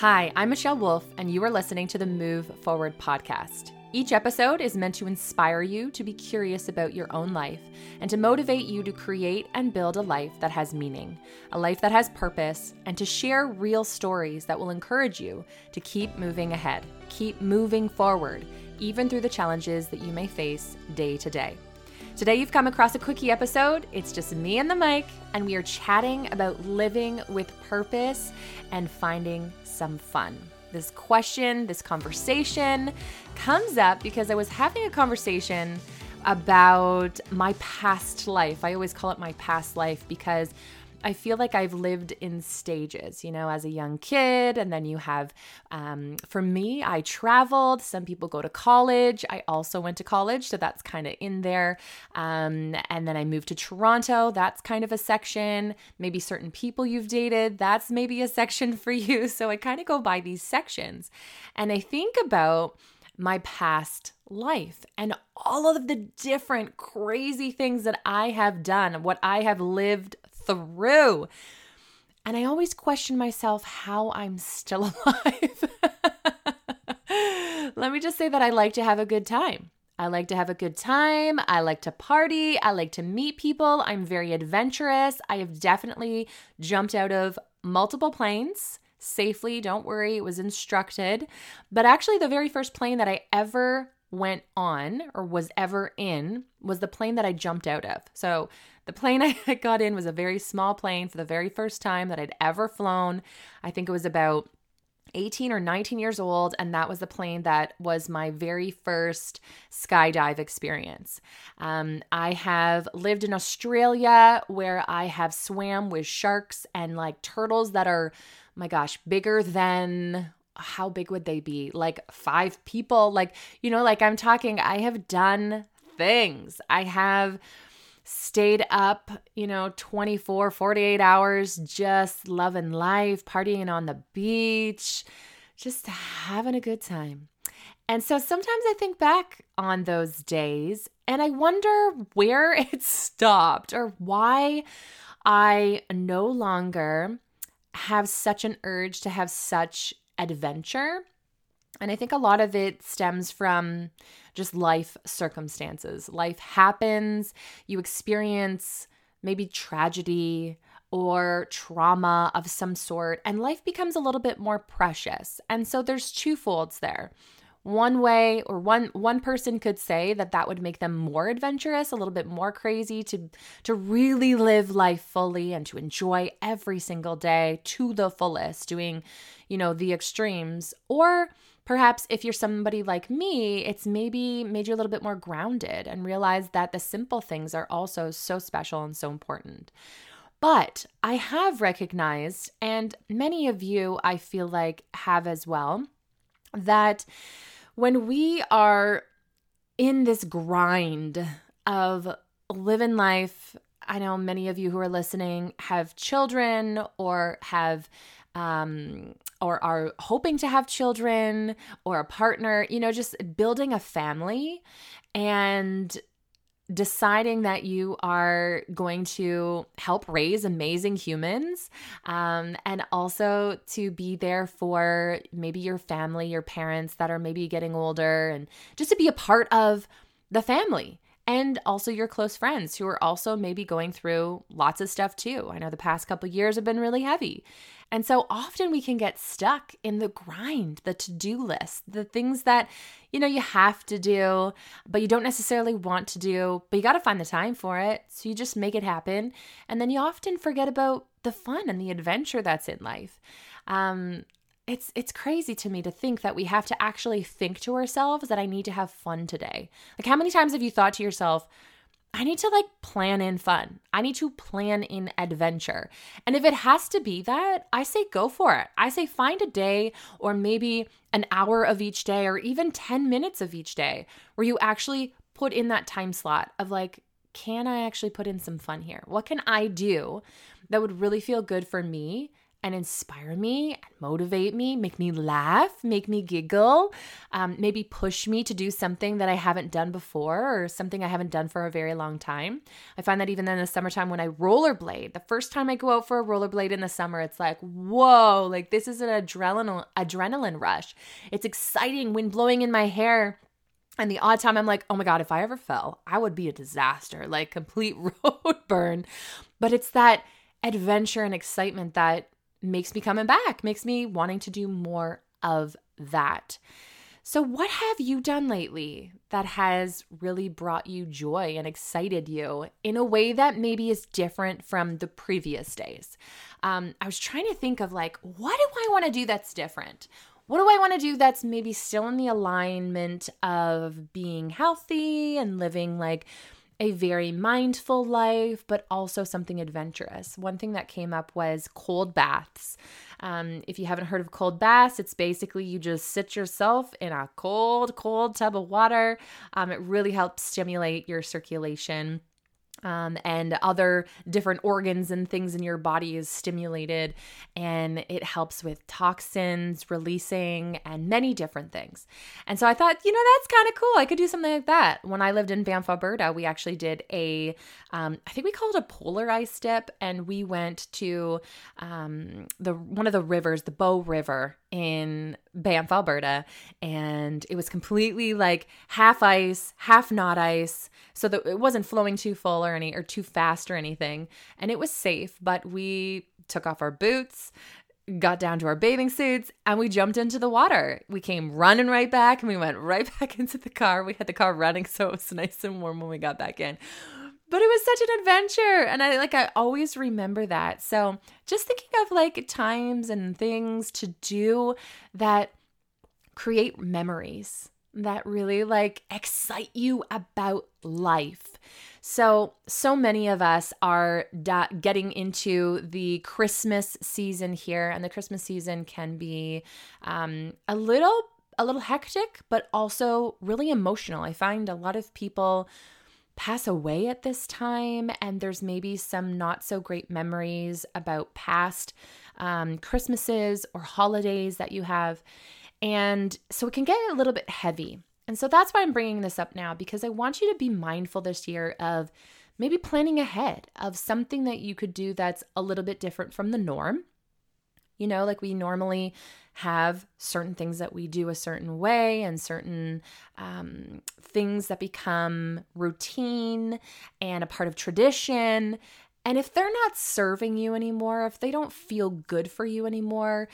Hi, I'm Michelle Wolf, and you are listening to the Move Forward podcast. Each episode is meant to inspire you to be curious about your own life and to motivate you to create and build a life that has meaning, a life that has purpose, and to share real stories that will encourage you to keep moving ahead, keep moving forward, even through the challenges that you may face day to day. Today, you've come across a quickie episode. It's just me and the mic, and we are chatting about living with purpose and finding some fun. This question, this conversation comes up because I was having a conversation about my past life. I always call it my past life because I feel like I've lived in stages, you know, as a young kid. And then you have, um, for me, I traveled. Some people go to college. I also went to college. So that's kind of in there. Um, and then I moved to Toronto. That's kind of a section. Maybe certain people you've dated. That's maybe a section for you. So I kind of go by these sections. And I think about, my past life and all of the different crazy things that I have done, what I have lived through. And I always question myself how I'm still alive. Let me just say that I like to have a good time. I like to have a good time. I like to party. I like to meet people. I'm very adventurous. I have definitely jumped out of multiple planes safely. Don't worry, it was instructed. But actually, the very first plane that I ever went on or was ever in was the plane that I jumped out of. So the plane I got in was a very small plane for the very first time that I'd ever flown. I think it was about 18 or 19 years old, and that was the plane that was my very first skydive experience. Um, I have lived in Australia where I have swam with sharks and like turtles that are, my gosh, bigger than how big would they be? Like five people. Like, you know, like I'm talking, I have done things. I have stayed up, you know, 24, 48 hours, just loving life, partying on the beach, just having a good time. And so sometimes I think back on those days and I wonder where it stopped or why I no longer have such an urge to have such adventure. And I think a lot of it stems from just life circumstances. Life happens, you experience maybe tragedy or trauma of some sort, and life becomes a little bit more precious. And so there's two folds there. One way or one one person could say that that would make them more adventurous, a little bit more crazy to to really live life fully and to enjoy every single day to the fullest, doing, you know, the extremes. Or Perhaps if you're somebody like me, it's maybe made you a little bit more grounded and realize that the simple things are also so special and so important. But I have recognized, and many of you I feel like have as well, that when we are in this grind of living life, I know many of you who are listening have children or have um, or are hoping to have children or a partner, you know, just building a family. And deciding that you are going to help raise amazing humans um, and also to be there for maybe your family, your parents that are maybe getting older, and just to be a part of the family and also your close friends who are also maybe going through lots of stuff too. I know the past couple years have been really heavy. And so often we can get stuck in the grind, the to-do list, the things that you know you have to do, but you don't necessarily want to do, but you got to find the time for it. So you just make it happen, and then you often forget about the fun and the adventure that's in life. Um, it's it's crazy to me to think that we have to actually think to ourselves that I need to have fun today. Like how many times have you thought to yourself, I need to like plan in fun. I need to plan in adventure. And if it has to be that, I say go for it. I say find a day or maybe an hour of each day or even 10 minutes of each day where you actually put in that time slot of like can I actually put in some fun here? What can I do that would really feel good for me and inspire me and motivate me, make me laugh, make me giggle, um, maybe push me to do something that I haven't done before or something I haven't done for a very long time. I find that even in the summertime when I rollerblade, the first time I go out for a rollerblade in the summer, it's like, whoa, like this is an adrenaline adrenaline rush. It's exciting, wind blowing in my hair. And the odd time I'm like, oh my God, if I ever fell, I would be a disaster, like complete road burn. But it's that adventure and excitement that makes me coming back, makes me wanting to do more of that. So, what have you done lately that has really brought you joy and excited you in a way that maybe is different from the previous days? Um, I was trying to think of like, what do I want to do that's different? What do I want to do that's maybe still in the alignment of being healthy and living like a very mindful life, but also something adventurous. One thing that came up was cold baths. Um, if you haven't heard of cold baths, it's basically you just sit yourself in a cold, cold tub of water. Um, it really helps stimulate your circulation um, and other different organs and things in your body is stimulated and it helps with toxins releasing and many different things. And so i thought you know that's kind of cool. I could do something like that. When i lived in banff alberta we actually did a, um, I think we called it a polar ice dip and we went to um, the one of the rivers the bow river in Banff, Alberta, and it was completely like half ice, half not ice, so that it wasn't flowing too full or any or too fast or anything, and it was safe. But we took off our boots, got down to our bathing suits, and we jumped into the water. We came running right back, and we went right back into the car. We had the car running, so it was nice and warm when we got back in but it was such an adventure and i like i always remember that. So just thinking of like times and things to do that create memories that really like excite you about life. So so many of us are da- getting into the christmas season here and the christmas season can be um, a little a little hectic but also really emotional. I find a lot of people pass away at this time, and there's maybe some not so great memories about past um, Christmases or holidays that you have. And so it can get a little bit heavy. And so that's why I'm bringing this up now because I want you to be mindful this year of maybe planning ahead of something that you could do that's a little bit different from the norm. You know, like we normally have certain things that we do a certain way and certain um, things that become routine and a part of tradition. And if they're not serving you anymore, if they don't feel good for you anymore,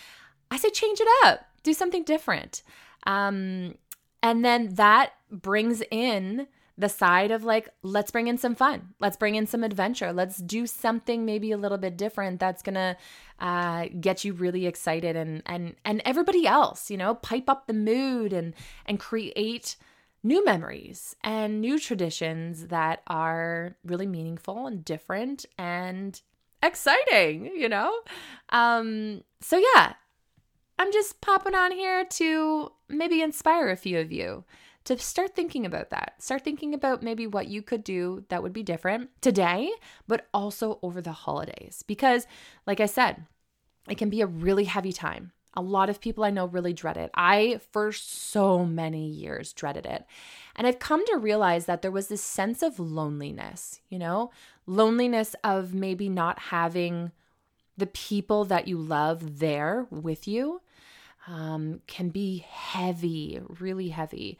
I say change it up, do something different. Um, and then that brings in the side of like, let's bring in some fun. Let's bring in some adventure. Let's do something maybe a little bit different that's gonna uh, get you really excited and and and everybody else, you know, pipe up the mood and and create new memories and new traditions that are really meaningful and different and exciting, you know? Um, so yeah, I'm just popping on here to maybe inspire a few of you to start thinking about that. Start thinking about maybe what you could do that would be different today, but also over the holidays. Because, like I said, it can be a really heavy time. A lot of people I know really dread it. I, for so many years, dreaded it. And I've come to realize that there was this sense of loneliness, you know, loneliness of maybe not having the people that you love there with you um, can be heavy, really heavy.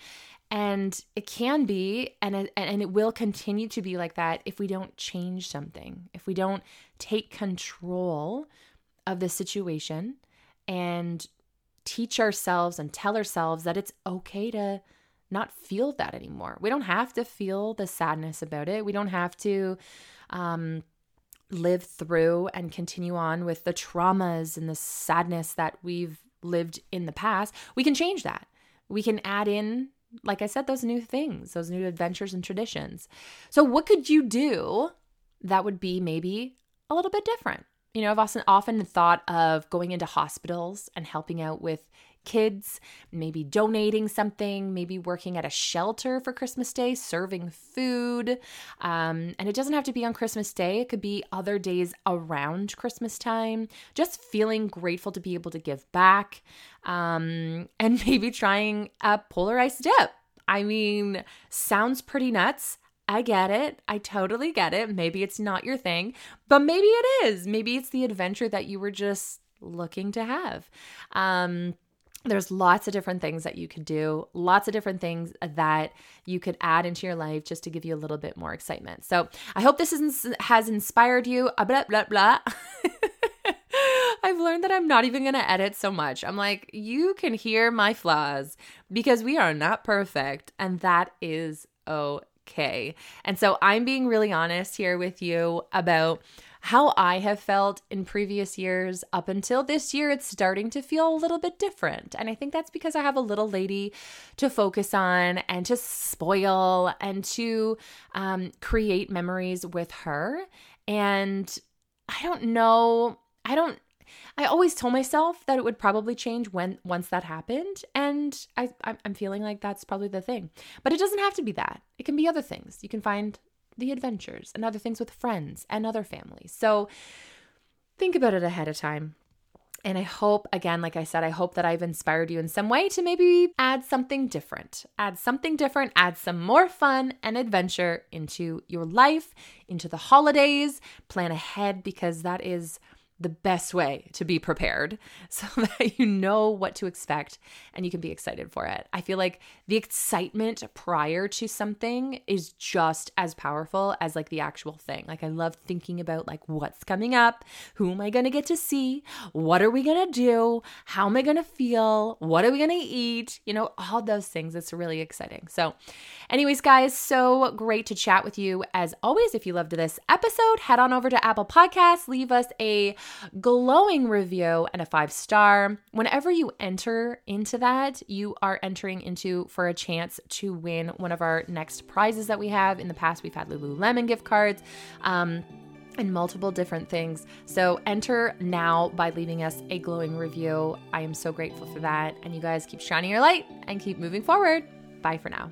And it can be, and and it will continue to be like that if we don't change something, if we don't take control of the situation and teach ourselves and tell ourselves that it's okay to not feel that anymore. We don't have to feel the sadness about it. We don't have to um, live through and continue on with the traumas and the sadness that we've lived in the past, we can change that. We can add in, like I said, those new things, those new adventures and traditions. So, what could you do that would be maybe a little bit different? You know, I've often often thought of going into hospitals and helping out with kids, maybe donating something, maybe working at a shelter for Christmas Day, serving food. Um, and it doesn't have to be on Christmas Day, it could be other days around Christmas time. Just feeling grateful to be able to give back um, and maybe trying a polar ice dip. I mean, sounds pretty nuts. I get it. I totally get it. Maybe it's not your thing, but maybe it is. Maybe it's the adventure that you were just looking to have. Um, there's lots of different things that you could do, lots of different things that you could add into your life just to give you a little bit more excitement. So I hope this is, has inspired you. Uh, blah, blah, blah. I've learned that I'm not even going to edit so much. I'm like, you can hear my flaws because we are not perfect, and that is okay. And so I'm being really honest here with you about how I have felt in previous years up until this year, it's starting to feel a little bit different. And I think that's because I have a little lady to focus on and to spoil and to um, create memories with her. And I don't know, I don't. I always told myself that it would probably change when once that happened, and I, I'm feeling like that's probably the thing. But it doesn't have to be that. It can be other things. You can find the adventures and other things with friends and other families. So think about it ahead of time. And I hope, again, like I said, I hope that I've inspired you in some way to maybe add something different. Add something different, add some more fun and adventure into your life, into the holidays. Plan ahead because that is the best way to be prepared so that you know what to expect and you can be excited for it. I feel like the excitement prior to something is just as powerful as like the actual thing. Like I love thinking about like what's coming up, who am I going to get to see, what are we going to do, how am I going to feel, what are we going to eat, you know, all those things. It's really exciting. So anyways, guys, so great to chat with you as always. If you loved this episode, head on over to Apple Podcasts, leave us a glowing review and a five star. Whenever you enter into that, you are entering into for a chance to win one of our next prizes that we have. In the past, we've had Lululemon gift cards. Um, and multiple different things. So enter now by leaving us a glowing review. I am so grateful for that. And you guys keep shining your light and keep moving forward. Bye for now.